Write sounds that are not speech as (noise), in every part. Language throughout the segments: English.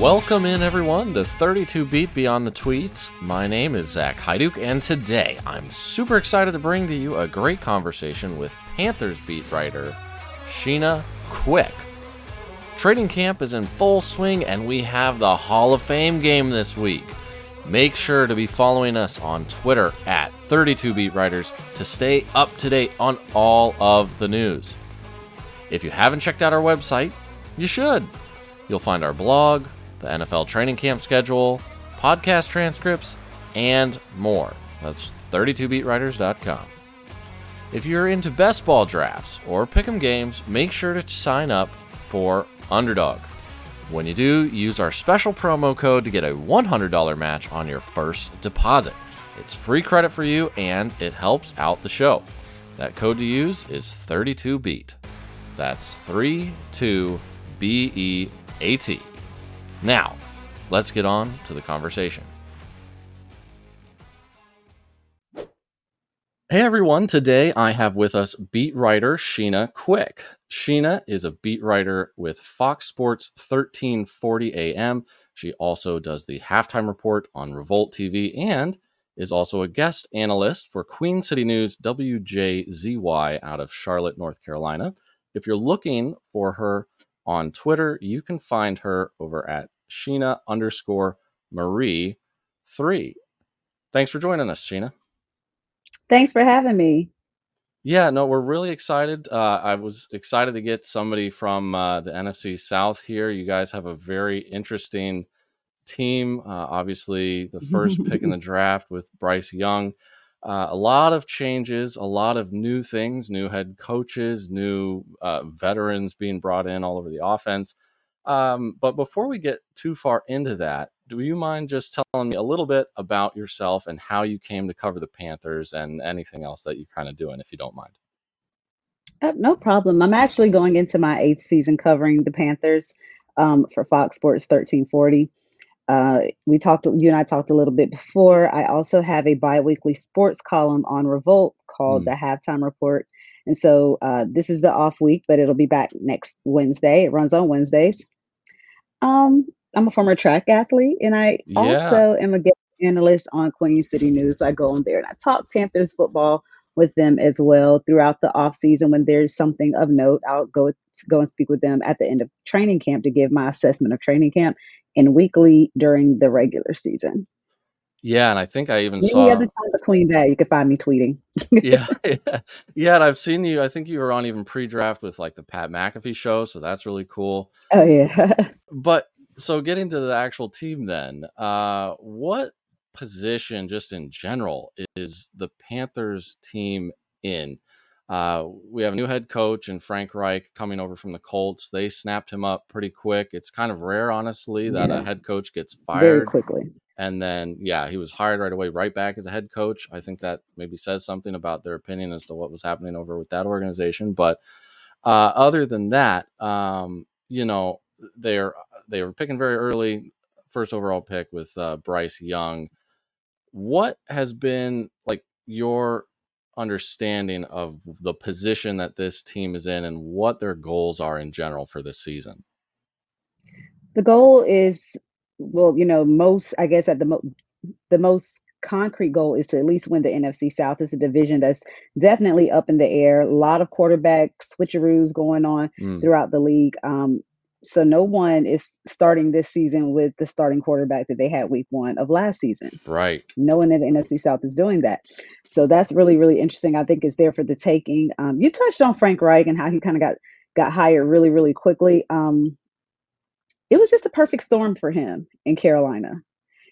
Welcome in, everyone, to 32 Beat Beyond the Tweets. My name is Zach Hiduk, and today I'm super excited to bring to you a great conversation with Panthers beat writer Sheena Quick. Trading camp is in full swing, and we have the Hall of Fame game this week. Make sure to be following us on Twitter at 32BeatWriters to stay up to date on all of the news. If you haven't checked out our website, you should. You'll find our blog, the NFL training camp schedule, podcast transcripts, and more. That's 32beatwriters.com. If you're into best ball drafts or pick'em games, make sure to sign up for Underdog. When you do, use our special promo code to get a $100 match on your first deposit. It's free credit for you and it helps out the show. That code to use is 32BEAT. That's 32 B E A T. Now, let's get on to the conversation. Hey everyone, today I have with us beat writer Sheena Quick. Sheena is a beat writer with Fox Sports 1340 AM. She also does the halftime report on Revolt TV and is also a guest analyst for Queen City News WJZY out of Charlotte, North Carolina. If you're looking for her on Twitter, you can find her over at Sheena underscore Marie three. Thanks for joining us, Sheena. Thanks for having me. Yeah, no, we're really excited. Uh, I was excited to get somebody from uh, the NFC South here. You guys have a very interesting team. Uh, obviously, the first pick in the (laughs) draft with Bryce Young. Uh, a lot of changes, a lot of new things, new head coaches, new uh, veterans being brought in all over the offense. Um, but before we get too far into that, do you mind just telling me a little bit about yourself and how you came to cover the Panthers and anything else that you're kind of doing, if you don't mind? Uh, no problem. I'm actually going into my eighth season covering the Panthers um, for Fox Sports 1340. Uh, we talked, you and I talked a little bit before. I also have a biweekly sports column on Revolt called mm. the Halftime Report. And so uh, this is the off week, but it'll be back next Wednesday. It runs on Wednesdays. Um, I'm a former track athlete, and I yeah. also am a guest analyst on Queen City News. I go on there and I talk Panthers football with them as well throughout the off season. When there's something of note, I'll go go and speak with them at the end of training camp to give my assessment of training camp, and weekly during the regular season. Yeah, and I think I even Any saw. other time between that, you can find me tweeting. (laughs) yeah, (laughs) yeah, yeah, and I've seen you. I think you were on even pre-draft with like the Pat McAfee show, so that's really cool. Oh yeah. (laughs) but so getting to the actual team, then, uh, what position, just in general, is the Panthers team in? Uh, we have a new head coach and Frank Reich coming over from the Colts. They snapped him up pretty quick. It's kind of rare, honestly, that yeah. a head coach gets fired very quickly. And then, yeah, he was hired right away, right back as a head coach. I think that maybe says something about their opinion as to what was happening over with that organization. But uh, other than that, um, you know, they're they were picking very early, first overall pick with uh, Bryce Young. What has been like your understanding of the position that this team is in and what their goals are in general for this season? The goal is well, you know, most I guess at the mo- the most concrete goal is to at least win the NFC South. It's a division that's definitely up in the air. A lot of quarterback switcheroos going on mm. throughout the league. Um, so no one is starting this season with the starting quarterback that they had week one of last season. Right. No one in the NFC South is doing that. So that's really, really interesting. I think it's there for the taking. Um, you touched on Frank Reich and how he kind of got got hired really, really quickly. Um, it was just a perfect storm for him in Carolina.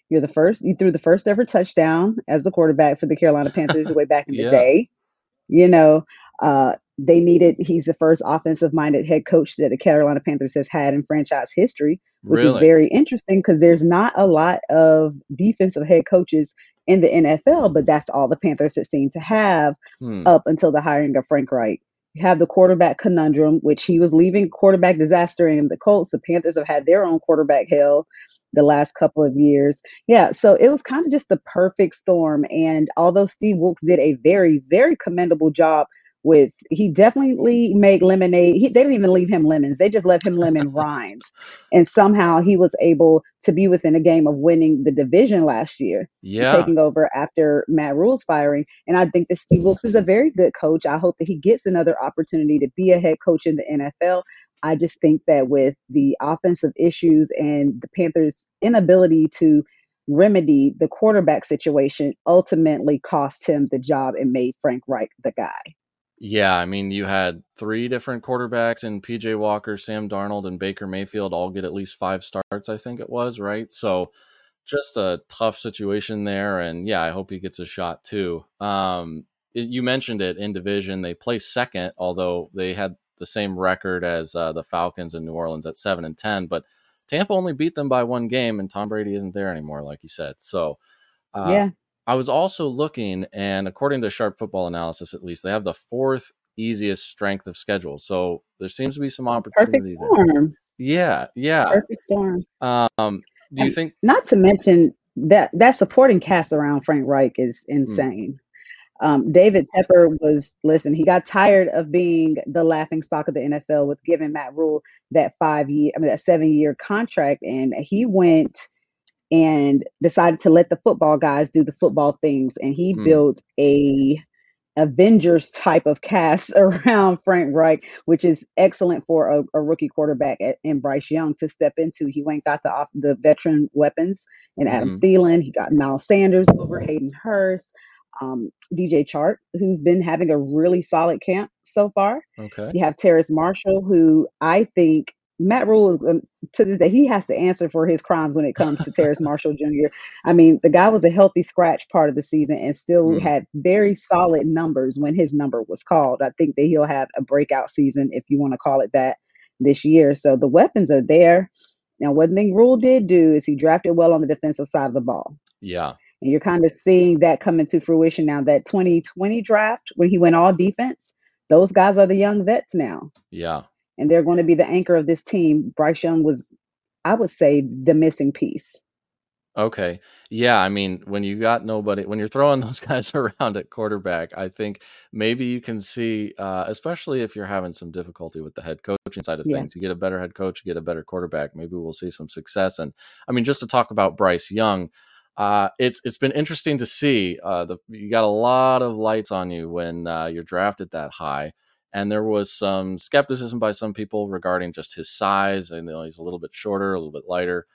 You're the first, you threw the first ever touchdown as the quarterback for the Carolina Panthers way back in (laughs) yeah. the day. You know, uh, they needed, he's the first offensive minded head coach that the Carolina Panthers has had in franchise history, which really? is very interesting because there's not a lot of defensive head coaches in the NFL, but that's all the Panthers had seemed to have hmm. up until the hiring of Frank Reich. You have the quarterback conundrum, which he was leaving quarterback disaster in the Colts. The Panthers have had their own quarterback hell the last couple of years. Yeah, so it was kind of just the perfect storm. And although Steve Wilks did a very, very commendable job with he definitely made lemonade. He, they didn't even leave him lemons. They just left him lemon (laughs) rinds. And somehow he was able to be within a game of winning the division last year, Yeah. taking over after Matt Rhule's firing. And I think that Steve Wilks is a very good coach. I hope that he gets another opportunity to be a head coach in the NFL. I just think that with the offensive issues and the Panthers' inability to remedy the quarterback situation ultimately cost him the job and made Frank Reich the guy. Yeah, I mean, you had three different quarterbacks in PJ Walker, Sam Darnold, and Baker Mayfield all get at least five starts, I think it was, right? So just a tough situation there. And yeah, I hope he gets a shot too. Um, it, you mentioned it in division. They placed second, although they had the same record as uh, the Falcons in New Orleans at seven and 10. But Tampa only beat them by one game, and Tom Brady isn't there anymore, like you said. So uh, yeah. I was also looking, and according to Sharp Football Analysis, at least, they have the fourth easiest strength of schedule. So there seems to be some Perfect opportunity there. storm. Yeah, yeah. Perfect storm. Um, do you And think? not to mention that that supporting cast around Frank Reich is Hmm. insane. Um, David Tepper was listen. He got tired of being the laughing stock of the NFL with giving Matt Rhule that five year, I mean that seven year contract, and he went and decided to let the football guys do the football things, and he Hmm. built a Avengers type of cast (laughs) around Frank Reich, which is excellent for a, a rookie quarterback at, in Bryce Young to step into. He went got the off the veteran weapons and Adam Mhm. Thielen. He got Miles Sanders over Hayden Hurst, um, DJ Chark, who's been having a really solid camp so far. Okay. You have Terrace Marshall, who I think Matt Rhule is, um, to this day he has to answer for his crimes when it comes to Terrace Marshall Jr. I mean, the guy was a healthy scratch part of the season and still Mm. had very solid numbers when his number was called. I think that he'll have a breakout season, if you want to call it that, this year. So the weapons are there. Now, one thing Rhule did do is he drafted well on the defensive side of the ball. Yeah. And you're kind of seeing that come into fruition now. That 2020 draft, when he went all defense, those guys are the young vets now. Yeah. And they're going to be the anchor of this team. Bryce Young was, I would say, the missing piece. Okay. Yeah, I mean, when you got nobody, when you're throwing (laughs) those guys around at quarterback, I think maybe you can see, uh, especially if you're having some difficulty with the head coaching side of Yeah. things, you get a better head coach, you get a better quarterback. Maybe we'll see some success. And I mean, just to talk about Bryce Young, uh, it's it's been interesting to see. Uh, the you got a lot of lights on you when uh, you're drafted that high, and there was some skepticism by some people regarding just his size. And you know, he's a little bit shorter, a little bit lighter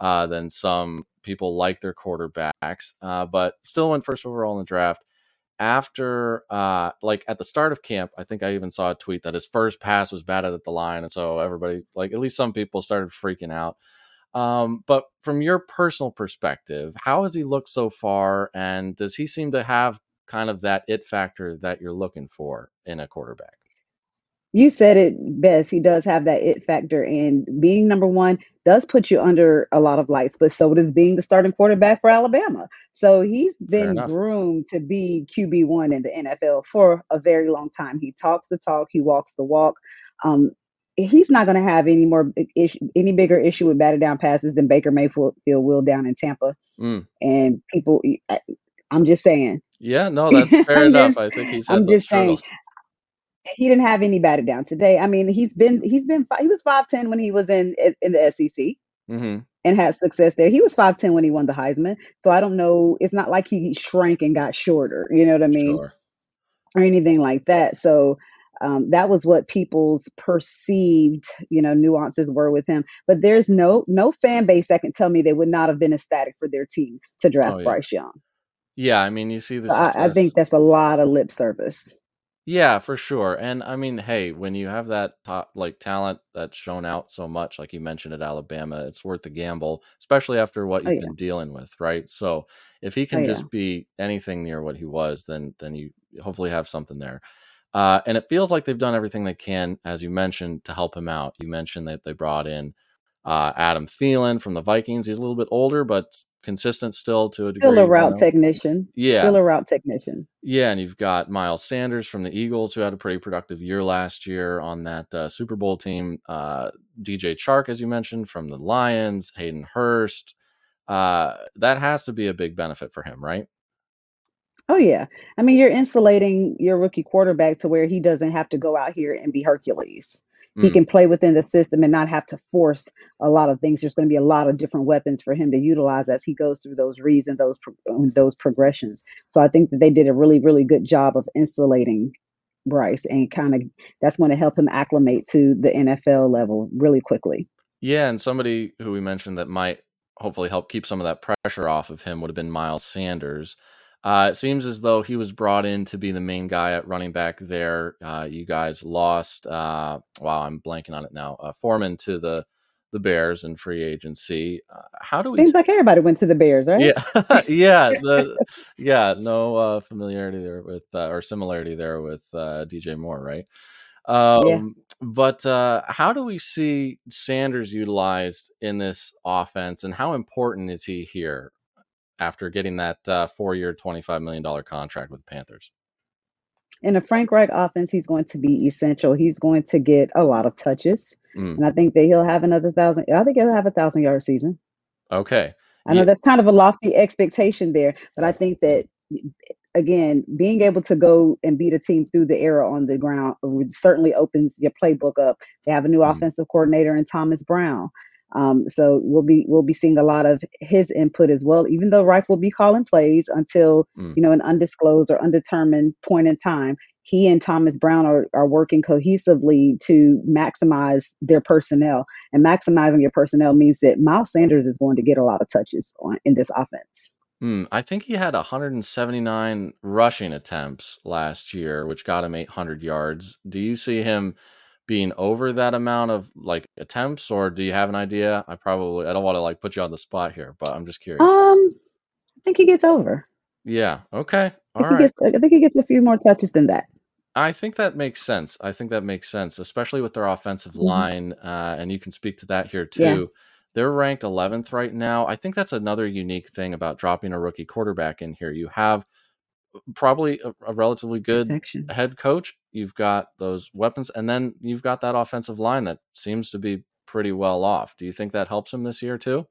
uh, than some people like their quarterbacks, uh, but still went first overall in the draft. After, uh, like at the start of camp, I think I even saw a tweet that his first pass was batted at the line, and so everybody, like at least some people, started freaking out. Um, but from your personal perspective, how has he looked so far, and does he seem to have kind of that it factor that you're looking for in a quarterback? You said it best. He does have that it factor, and being number one does put you under a lot of lights, but so does being the starting quarterback for Alabama. So he's been groomed to be QB1 in the NFL for a very long time. He talks the talk, he walks the walk. Um, he's not going to have any more issue, any bigger issue with batted down passes than Baker Mayfield will down in Tampa. Mm. And people, I- I'm just saying, Yeah, no, (laughs) that's fair enough. just, I think he's I'm just saying. He didn't have any batted down today. I mean, he's been he's been he was five ten when he was in in the SEC hmm and had success there. He was five ten when he won the Heisman. So I don't know. It's not like he shrank and got shorter. You know what I mean, Sure. or anything like that. So. Um, that was what people's perceived, you know, nuances were with him. But there's no no fan base that can tell me they would not have been ecstatic for their team to draft Oh yeah. Bryce Young. Yeah, I mean, you see this. So I, I think that's a lot of lip service. Yeah, for sure. And I mean, hey, when you have that top like talent that's shown out so much, like you mentioned at Alabama, it's worth the gamble, especially after what Oh you've yeah, been dealing with, right? So if he oh can yeah. just be anything near what he was, then then you hopefully have something there. Uh, and it feels like they've done everything they can, as you mentioned, to help him out. You mentioned that they brought in uh, Adam Thielen from the Vikings. He's a little bit older, but consistent still to a Still a degree. You route know, technician. yeah, Still a route technician. yeah, and you've got Miles Sanders from the Eagles, who had a pretty productive year last year on that uh, Super Bowl team. Uh, DJ Chark, as you mentioned, from the Lions. Hayden Hurst. Uh, that has to be a big benefit for him, right? Oh yeah. I mean, you're insulating your rookie quarterback to where he doesn't have to go out here and be Hercules. He Mm, can play within the system and not have to force a lot of things. There's going to be a lot of different weapons for him to utilize as he goes through those reads and those pro- um, those progressions. So I think that they did a really really good job of insulating Bryce and kind of that's going to help him acclimate to the NFL level really quickly. yeah, and somebody who we mentioned that might hopefully help keep some of that pressure off of him would have been Miles Sanders. Uh, it seems as though he was brought in to be the main guy at running back there. Uh, you guys lost. Uh, wow, I'm blanking on it now. Uh, Foreman to the the Bears in free agency. Uh, how do we? Seems like everybody went to the Bears, right? Yeah, (laughs) yeah, the yeah, no uh, familiarity there with uh, or similarity there with uh, DJ Moore, right? Yeah. Um, but uh, how do we see Sanders utilized in this offense, and how important is he here after getting that uh, four-year, twenty-five million dollar contract with the Panthers? in a Frank Reich offense, he's going to be essential. He's going to get a lot of touches, Mm, and I think that he'll have another thousand. I think he'll have a thousand yard season. okay, I know yeah, that's kind of a lofty expectation there, but I think that again, being able to go and beat a team through the air on the ground certainly opens your playbook up. They have a new mm, offensive coordinator in Thomas Brown. Um, so we'll be we'll be seeing a lot of his input as well, even though Reich will be calling plays until mm, you know an undisclosed or undetermined point in time. He and Thomas Brown are, are working cohesively to maximize their personnel. And maximizing your personnel means that Miles Sanders is going to get a lot of touches on, in this offense. mm. I think he had 179 rushing attempts last year, which got him 800 yards. Do you see him? Being over that amount of like attempts or do you have an idea i probably i don't want to like put you on the spot here but i'm just curious Um, I think he gets over. yeah okay I think right gets. I think he gets a few more touches than that. i think that makes sense i think that makes sense especially with their offensive hmm line uh, and you can speak to that here Yeah. too they're ranked 11th right now i think that's another unique thing about dropping a rookie quarterback in here you have probably a, a relatively good Protection. head coach. You've got those weapons, and then you've got that offensive line that seems to be pretty well off. Do you think that helps him this year too?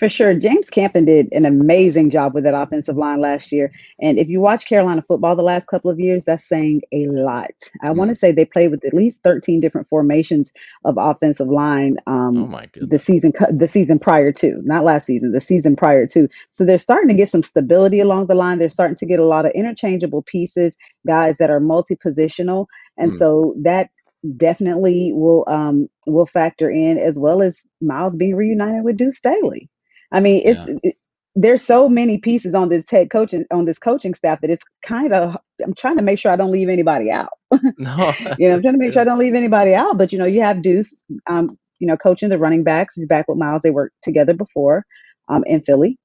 For sure. James Campen did an amazing job with that offensive line last year. And if you watch Carolina football the last couple of years, that's saying a lot. I want Mm. to say they played with at least 13 different formations of offensive line Oh um, my the season the season prior to, not last season, the season prior to. So they're starting to get some stability along the line. They're starting to get a lot of interchangeable pieces, guys that are multi-positional. And Mm. so that definitely will um will factor in as well as Miles being reunited with Deuce Staley. I mean, it's Yeah. it, there's so many pieces on this head coaching on this coaching staff that it's kind of I'm trying to make sure I don't leave anybody out. (laughs) (laughs) No. You know, I'm trying to make sure. I don't leave anybody out. But you know, you have Deuce, um, you know, coaching the running backs. He's back with Miles. They worked together before, um, in Philly.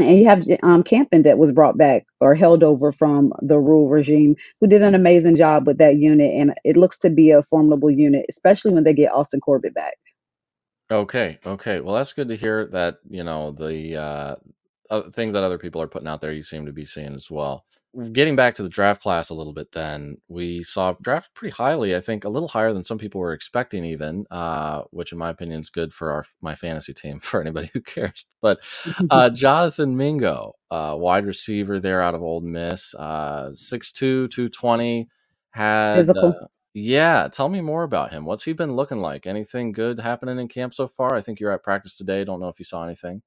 And you have um, Campen that was brought back or held over from the Rhule regime, who did an amazing job with that unit. And it looks to be a formidable unit, especially when they get Austin Corbett back. Okay. Okay. Well, that's good to hear that, you know, the uh, other things that other people are putting out there, you seem to be seeing as well. Getting back to the draft class a little bit, then we saw draft pretty highly. I think a little higher than some people were expecting, even, uh, which in my opinion is good for our my fantasy team (laughs) for anybody who cares. But (laughs) uh, Jonathan Mingo, uh, wide receiver there out of Ole Miss, uh, 6'2", 220, had Physical. Yeah. Tell me more about him. What's he been looking like? Anything good happening in camp so far? I think you're at practice today. Don't know if you saw anything.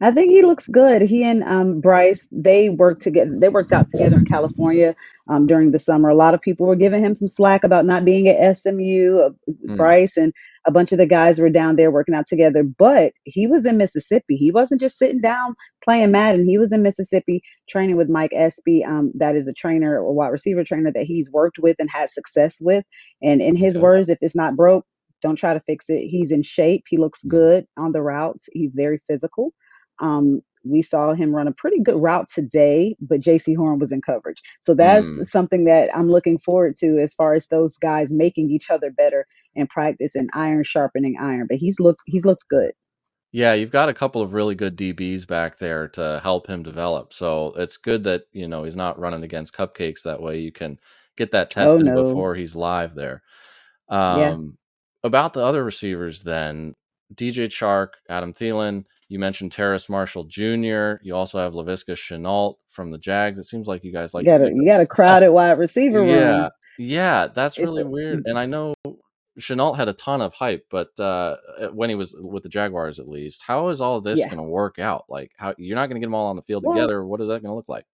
I think he looks good. He and um, Bryce, they worked together. They worked out together in California um, during the summer. A lot of people were giving him some slack about not being at SMU. Uh, Mm, Bryce and a bunch of the guys were down there working out together. But he was in Mississippi. He wasn't just sitting down playing Madden. He was in Mississippi training with Mike Espy. Um, that is a trainer or wide receiver trainer that he's worked with and had success with. And in his words, if it's not broke, don't try to fix it. He's in shape. He looks Mm, good on the routes. He's very physical. Um, we saw him run a pretty good route today, but Jaycee Horn was in coverage. So that's mm. something that I'm looking forward to as far as those guys making each other better in practice and iron sharpening iron. But he's looked he's looked good. Yeah, you've got a couple of really good DBs back there to help him develop. So it's good that, you know, he's not running against cupcakes that way. You can get that Oh tested no. before he's live there. Yeah. Um, about the other receivers then, DJ Chark, Adam Thielen, You mentioned Terrace Marshall Jr. You also have Laviska Shenault from the Jags. It seems like you guys like you got a you got a crowded (laughs) wide receiver room. Yeah, yeah, that's really weird. And I know Shenault had a ton of hype, but uh, when he was with the Jaguars, at least, how is all this yeah. going to work out? Like, how you're not going to get them all on the field Well, together? What is that going to look like?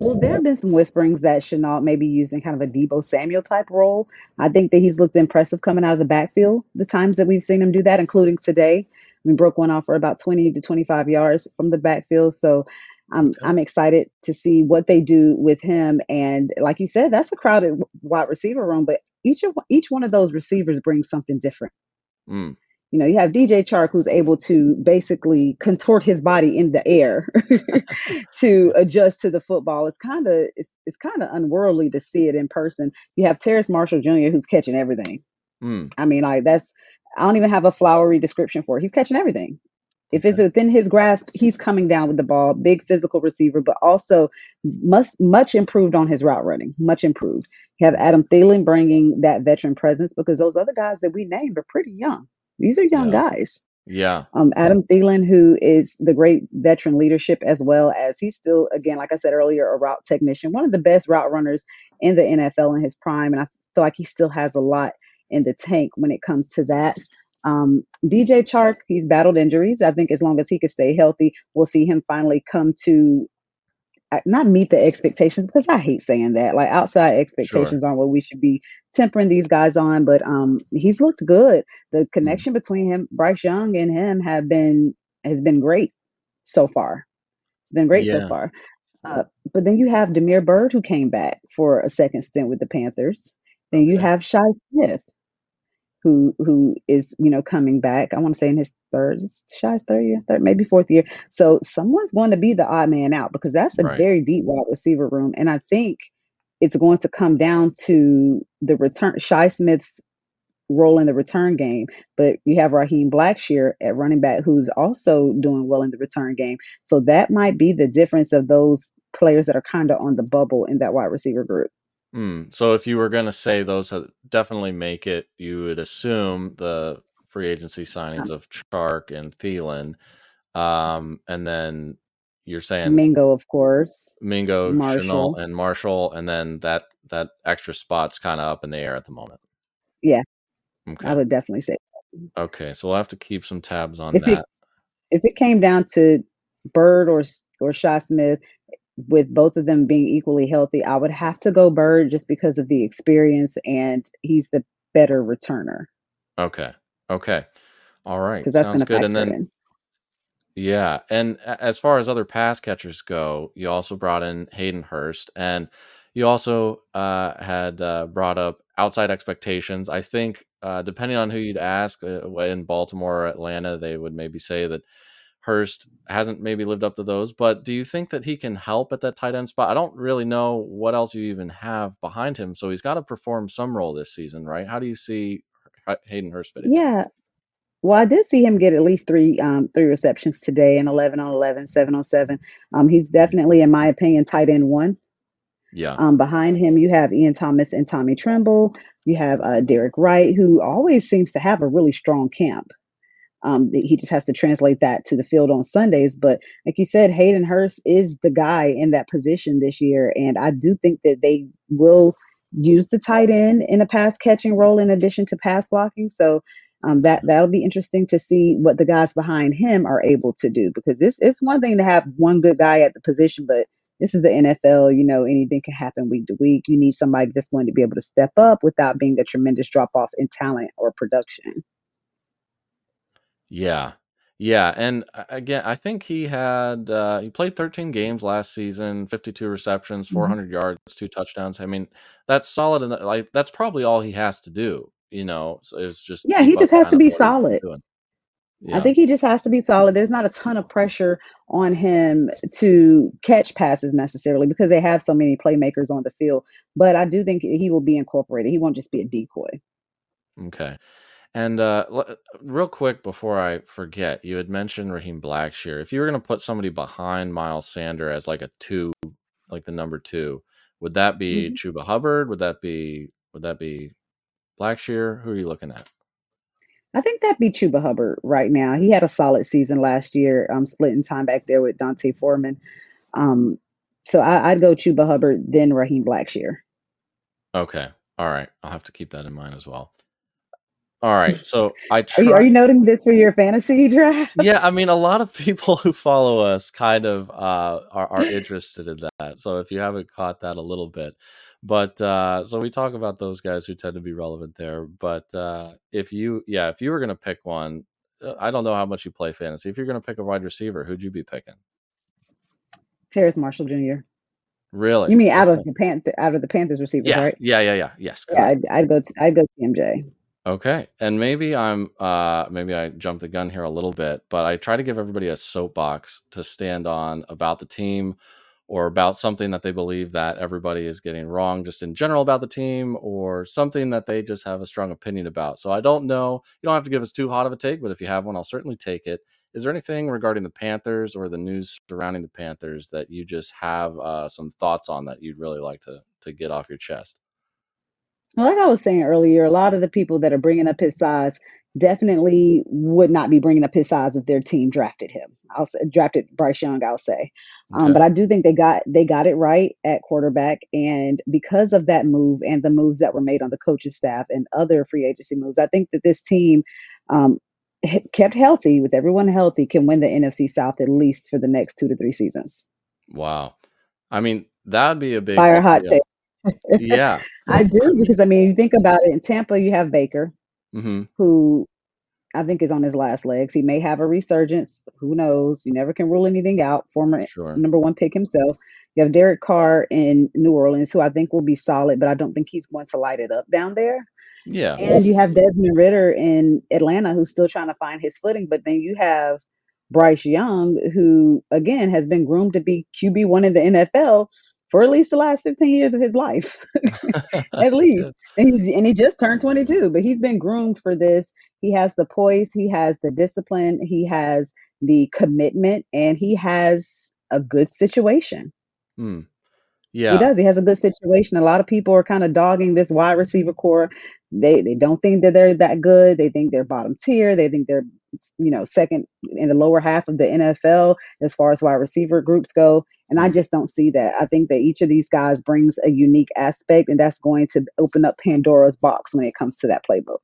well, there have been some whisperings that Shenault may be using kind of a Deebo Samuel type role. I think that he's looked impressive coming out of the backfield. The times that we've seen him do that, including today, we broke one off for about 20 to 25 yards from the backfield. So I'm Okay. I'm excited to see what they do with him. And like you said, that's a crowded wide receiver room, but each of each one of those receivers brings something different. Mm, You know, you have DJ Chark who's able to basically contort his body in the air (laughs) to adjust to the football. It's kind of it's, it's kind of unworldly to see it in person. You have Terrace Marshall Jr. who's catching everything. mm, I mean, like that's I don't even have a flowery description for it. He's catching everything. If it's within his grasp, he's coming down with the ball. Big physical receiver, but also must much improved on his route running. Much improved. Have Adam Thielen bringing that veteran presence because those other guys that we named are pretty young. These are young Yeah. guys. Yeah. Um, Adam Thielen, who is the great veteran leadership as well as he's still, again, like I said earlier, a route technician, one of the best route runners in the NFL in his prime. And I feel like he still has a lot in the tank when it comes to that. Um, DJ Chark, he's battled injuries. I think as long as he can stay healthy, we'll see him finally come to not meet the expectations because I hate saying that. Like outside Sure. expectations aren't what we should be tempering these guys on, but um, he's looked good. The Mm, connection between him, Bryce Young, and him have been has been great so far. It's been great so far. Uh, but then you have Damiere Byrd who came back for a second stint with the Panthers. Then you Okay. have Shi Smith who who is you know coming back. I want to say in his third, Shi's third year, third maybe fourth year. So someone's going to be the odd man out because that's a Right. very deep wide receiver room, and I think it's going to come down to the return Shi Smith's role in the return game. But you have Raheem Blackshear at running back who's also doing well in the return game. So that might be the difference of those players that are kind of on the bubble in that wide receiver group. Mm. So if you were going to say those that definitely make it, you would assume the free agency signings Um, of Chark and Thielen. Um, and then you're saying Mingo, of course, Mingo, Marshall. and Marshall, and then that that extra spot's kind of up in the air at the moment. Yeah, okay. I would definitely say. Okay. So we'll have to keep some tabs on If it that. if it came down to Byrd or or Shi Smith, with both of them being equally healthy, I would have to go Byrd just because of the experience and he's the better returner Okay. Okay. All right. because that's going Sounds to good. And then in. Yeah, and as far as other pass catchers go, you also brought in Hayden Hurst, and you also uh, had uh, brought up outside expectations. I think, uh, depending on who you'd ask uh, in Baltimore or Atlanta, they would maybe say that Hurst hasn't maybe lived up to those. But do you think that he can help at that tight end spot? I don't really know what else you even have behind him, so he's got to perform some role this season, right? How do you see Hayden Hurst fitting? Yeah. Well, I did see him get at least three um, three receptions today, and 11 on 11, 7 on 7. Um, he's definitely, in my opinion, tight end one. Yeah. Um, behind him, you have Ian Thomas and Tommy Tremble. You have uh, Derek Wright, who always seems to have a really strong camp. Um, he just has to translate that to the field on Sundays. But like you said, Hayden Hurst is the guy in that position this year, and I do think that they will use the tight end in a pass catching role in addition to pass blocking. So um, that that'll be interesting to see what the guys behind him are able to do because this it's one thing to have one good guy at the position, but this is the NFL. You know, anything can happen week to week. You need somebody that's going to be able to step up without being a tremendous drop off in talent or production. Yeah. Yeah, and uh, again, I think he had uh he played 13 games last season, 52 receptions, Mhm. 400 yards, two touchdowns. I mean, that's solid and like that's probably all he has to do, you know, so is just Yeah, he just has to of be what he's been solid. doing. I Yeah. think he just has to be solid. There's not a ton of pressure on him to catch passes necessarily because they have so many playmakers on the field. But I do think he will be incorporated. He won't just be a decoy. Okay. And uh l- real quick before I forget, you had mentioned Raheem Blackshear. If you were going to put somebody behind Miles Sander as like a 2, like the number 2, would that be Mhm. Chuba Hubbard? Would that be would that be Blackshear? Who are you looking at? I think that'd be Chuba Hubbard right now. He had a solid season last year, um, splitting time back there with D'Onta Foreman. Um, so I, would go Chuba Hubbard, then Raheem Blackshear. Okay. All right. I'll have to keep that in mind as well. All right. So I try- are, you, are you noting this for your fantasy (laughs) draft? yeah, I mean, a lot of people who follow us kind of uh, are, are interested in that. So if you haven't caught that a little bit, but uh, so we talk about those guys who tend to be relevant there. But uh, if you, yeah, if you were going to pick one, uh, I don't know how much you play fantasy. If you're going to pick a wide receiver, who'd you be picking? Terrace Marshall Jr. Really? You mean out of the Panther, out of the Panthers receivers, yeah, right? Yeah, yeah, yeah. Yes. Correct. Yeah, I'd, I'd go. I'd go TMJ. Okay. And maybe I'm uh maybe I jumped the gun here a little bit, but I try to give everybody a soapbox to stand on about the team or about something that they believe that everybody is getting wrong just in general about the team or something that they just have a strong opinion about. So I don't know. You don't have to give us too hot of a take, but if you have one, I'll certainly take it. Is there anything regarding the Panthers or the news surrounding the Panthers that you just have uh, some thoughts on that you'd really like to to get off your chest? Like I was saying earlier, a lot of the people that are bringing up his size definitely would not be bringing up his size if their team drafted him. I'll say, drafted Bryce Young. I'll say, um, okay. but I do think they got they got it right at quarterback, and because of that move and the moves that were made on the coaching staff and other free agency moves, I think that this team. Um, kept healthy with everyone healthy can win the NFC South at least for the next two to three seasons. Wow. I mean, that would be a big fire hot take. Yeah. (laughs) I do because I mean, you think about it. In Tampa, you have Baker, mm-hmm. who I think is on his last legs. He may have a resurgence. Who knows? You never can rule anything out. Former sure. number one pick himself. You have Derek Carr in New Orleans, who I think will be solid, but I don't think he's going to light it up down there. Yeah. And you have Desmond Ridder in Atlanta, who's still trying to find his footing. But then you have Bryce Young, who again has been groomed to be QB one in the NFL, for at least the last 15 years of his life, (laughs) at (laughs) least. And, he's, and he just turned 22, but he's been groomed for this. He has the poise, he has the discipline, he has the commitment, and he has a good situation. Hmm. Yeah. He does. He has a good situation. A lot of people are kind of dogging this wide receiver corps. They they don't think that they're that good. They think they're bottom tier. They think they're you know second in the lower half of the NFL as far as wide receiver groups go. And I just don't see that. I think that each of these guys brings a unique aspect, and that's going to open up Pandora's box when it comes to that playbook.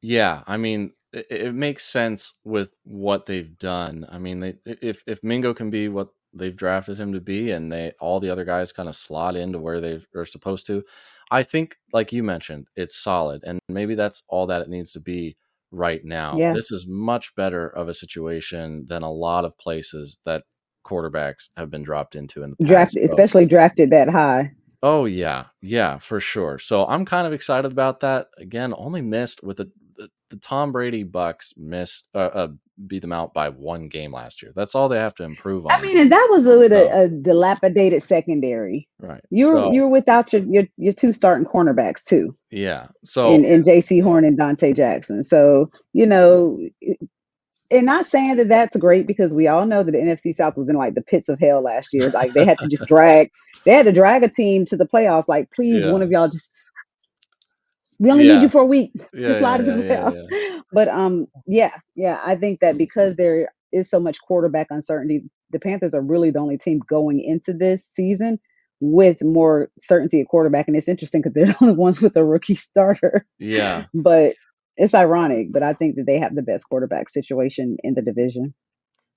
Yeah, I mean, it, it makes sense with what they've done. I mean, they, if if Mingo can be what they've drafted him to be, and they all the other guys kind of slot into where they are supposed to, I think, like you mentioned, it's solid, and maybe that's all that it needs to be right now. Yeah. This is much better of a situation than a lot of places that quarterbacks have been dropped into in the past. Drafted, especially drafted that high. Oh yeah, yeah, for sure. So I'm kind of excited about that. Again, only missed with the the, the Tom Brady Bucks missed uh, uh, beat them out by one game last year. That's all they have to improve on. I mean, and that was with so, a, a, dilapidated secondary. Right. You're so, you were without your, your your two starting cornerbacks too. Yeah. So in, in Jaycee Horn and Donte Jackson. So you know, and not saying that that's great because we all know that the NFC South was in like the pits of hell last year. Like they had to just drag, they had to drag a team to the playoffs. Like, please, yeah. one of y'all just, we only yeah. need you for a week. Yeah, just slide into the playoffs. But um, yeah, yeah, I think that because there is so much quarterback uncertainty, the Panthers are really the only team going into this season with more certainty at quarterback. And it's interesting because they're (laughs) the only ones with a rookie starter. Yeah. But it's ironic, but I think that they have the best quarterback situation in the division.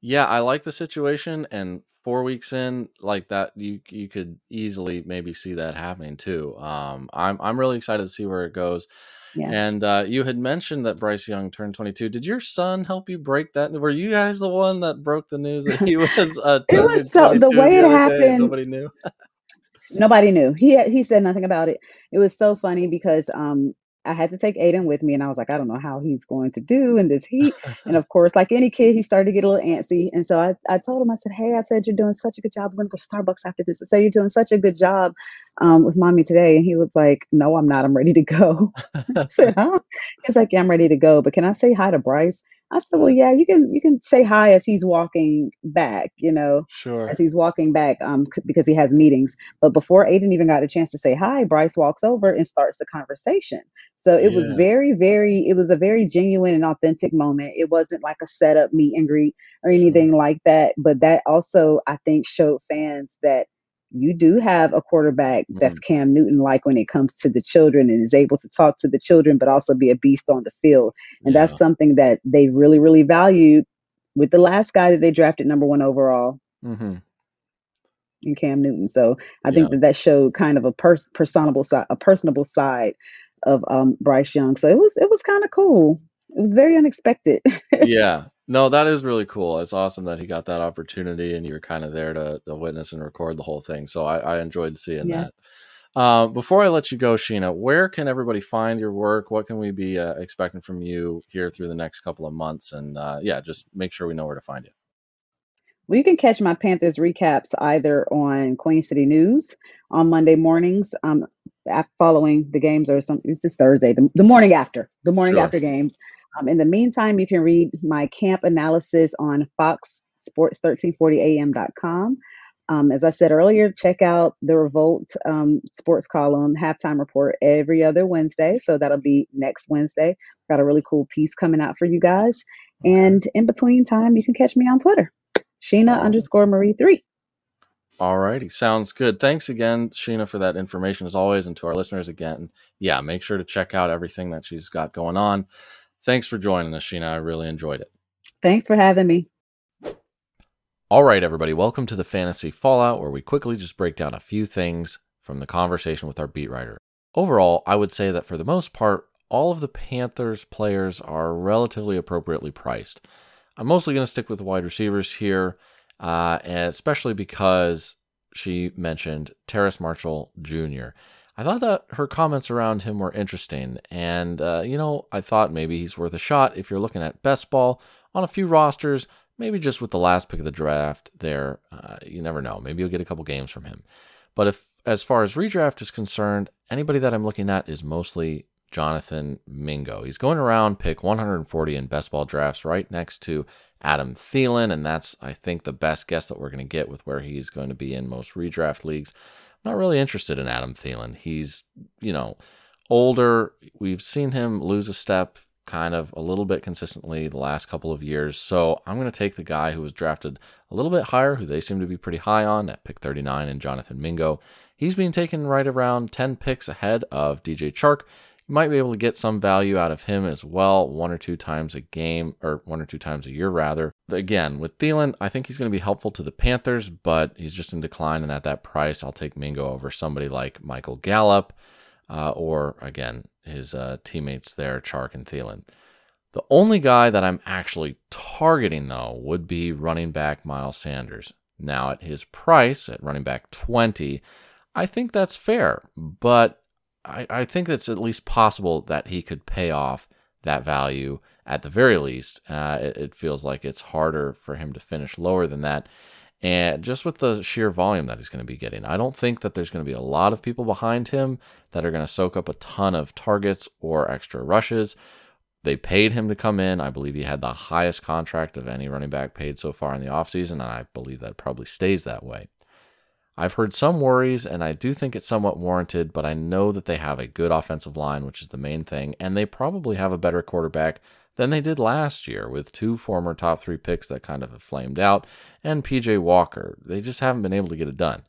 Yeah, I like the situation, and four weeks in, like that, you you could easily maybe see that happening too. Um, I'm I'm really excited to see where it goes. Yeah. And uh, you had mentioned that Bryce Young turned 22. Did your son help you break that? Were you guys the one that broke the news that he (laughs) was? Uh, it was so the way it happened. Nobody knew. (laughs) nobody knew. He he said nothing about it. It was so funny because um I had to take Aiden with me, and I was like, I don't know how he's going to do in this heat. and (laughs) of course, like any kid, he started to get a little antsy. And so I, I told him, I said, Hey, I said, You're doing such a good job. We're going to go to Starbucks after this. I said, You're doing such a good job um, with mommy today. And he was like, No, I'm not. I'm ready to go. (laughs) I said, Huh? He's like, Yeah, I'm ready to go. But can I say hi to Bryce? I said, well, yeah, you can you can say hi as he's walking back, you know, Sure. as he's walking back, um, c- because he has meetings. But before Aiden even got a chance to say hi, Bryce walks over and starts the conversation. So it was very, very, it was a very genuine and authentic moment. It wasn't like a setup meet and greet or Sure. anything like that. But that also, I think, showed fans that you do have a quarterback that's Mm, Cam Newton like when it comes to the children and is able to talk to the children, but also be a beast on the field. And that's something that they really, really valued with the last guy that they drafted number one overall hmm in Cam Newton. So I Yeah. think that that showed kind of a pers- personable side, a personable side of um, Bryce Young. So it was it was kind of cool. It was very unexpected. (laughs) yeah. No, that is really cool. It's awesome that he got that opportunity and you were kind of there to, to witness and record the whole thing. So I, I enjoyed seeing yeah. that. Uh, before I let you go, Sheena, where can everybody find your work? What can we be uh, expecting from you here through the next couple of months? And uh, yeah, just make sure we know where to find you. Well, you can catch my Panthers recaps either on Queen City News on Monday mornings, um, following the games or something. It's Thursday, the, the morning after, the morning Sure. after games. Um, in the meantime, you can read my camp analysis on Fox Sports 1340am.com. Um, as I said earlier, check out the Revolt um, sports column halftime report every other Wednesday. So that'll be next Wednesday. Got a really cool piece coming out for you guys. And in between time, you can catch me on Twitter. Sheena underscore Marie three. All righty. Sounds good. Thanks again, Sheena, for that information as always. And to our listeners again, yeah, make sure to check out everything that she's got going on. Thanks for joining us, Sheena. I really enjoyed it. Thanks for having me. All right, everybody, welcome to the Fantasy Fallout, where we quickly just break down a few things from the conversation with our beat writer. Overall, I would say that for the most part, all of the Panthers players are relatively appropriately priced. I'm mostly going to stick with the wide receivers here, uh, especially because she mentioned Terrace Marshall Jr. I thought that her comments around him were interesting, and uh, you know, I thought maybe he's worth a shot if you're looking at best ball on a few rosters maybe just with the last pick of the draft there uh, you never know. Maybe you'll get a couple games from him. But if as far as redraft is concerned anybody that i'm looking at is mostly jonathan mingo. He's going around pick 140 in best ball drafts right next to adam Thielen, and that's i think the best guess that we're going to get with where he's going to be in most redraft leagues i'm not really interested in adam Thielen. he's you know older we've seen him lose a step kind of a little bit consistently the last couple of years. So I'm going to take the guy who was drafted a little bit higher, who they seem to be pretty high on at pick 39, and Jonathan Mingo. He's being taken right around 10 picks ahead of DJ Chark. You might be able to get some value out of him as well, one or two times a game, or one or two times a year rather. Again, with Thielen, I think he's going to be helpful to the Panthers, but he's just in decline, and at that price, I'll take Mingo over somebody like Michael Gallup. Uh, or again, his uh, teammates there, Chark and Thielen. The only guy that I'm actually targeting, though, would be running back Miles Sanders. Now, at his price, at running back 20, I think that's fair, but I, I think it's at least possible that he could pay off that value at the very least. Uh, it, it feels like it's harder for him to finish lower than that. And just with the sheer volume that he's going to be getting, I don't think that there's going to be a lot of people behind him that are going to soak up a ton of targets or extra rushes. They paid him to come in. I believe he had the highest contract of any running back paid so far in the offseason, and I believe that probably stays that way. I've heard some worries, and I do think it's somewhat warranted, but I know that they have a good offensive line, which is the main thing, and they probably have a better quarterback than they did last year with two former top three picks that kind of have flamed out and PJ Walker. They just haven't been able to get it done.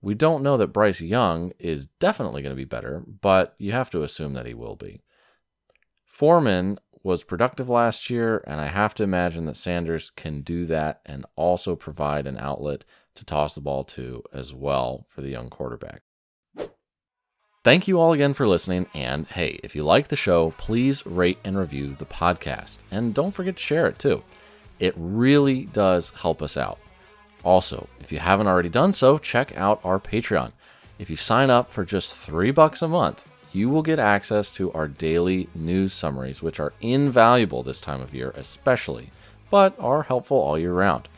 We don't know that Bryce Young is definitely going to be better, but you have to assume that he will be. Foreman was productive last year, and I have to imagine that Sanders can do that and also provide an outlet to toss the ball to as well for the young quarterback. Thank you all again for listening. And hey, if you like the show, please rate and review the podcast. And don't forget to share it too. It really does help us out. Also, if you haven't already done so, check out our Patreon. If you sign up for just three bucks a month, you will get access to our daily news summaries, which are invaluable this time of year, especially, but are helpful all year round.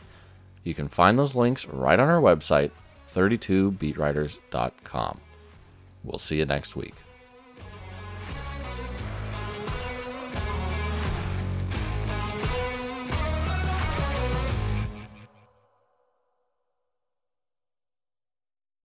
You can find those links right on our website, 32beatwriters.com. We'll see you next week.